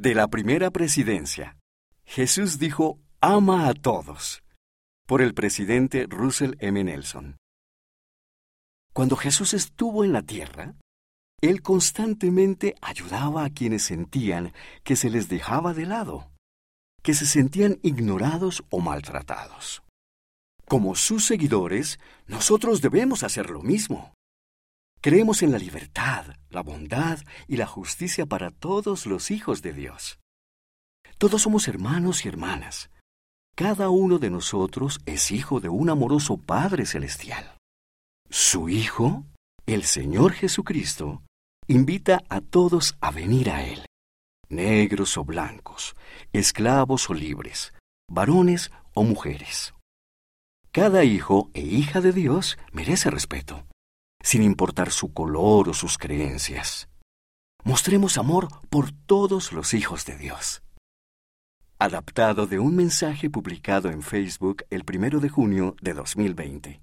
De la primera presidencia, Jesús dijo, ama a todos, por el presidente Russell M. Nelson. Cuando Jesús estuvo en la tierra, Él constantemente ayudaba a quienes sentían que se les dejaba de lado, que se sentían ignorados o maltratados. Como sus seguidores, nosotros debemos hacer lo mismo. Creemos en la libertad, la bondad y la justicia para todos los hijos de Dios. Todos somos hermanos y hermanas. Cada uno de nosotros es hijo de un amoroso Padre Celestial. Su Hijo, el Señor Jesucristo, invita a todos a venir a Él, negros o blancos, esclavos o libres, varones o mujeres. Cada hijo e hija de Dios merece respeto sin importar su color o sus creencias. Mostremos amor por todos los hijos de Dios. Adaptado de un mensaje publicado en Facebook el primero de junio de 2020.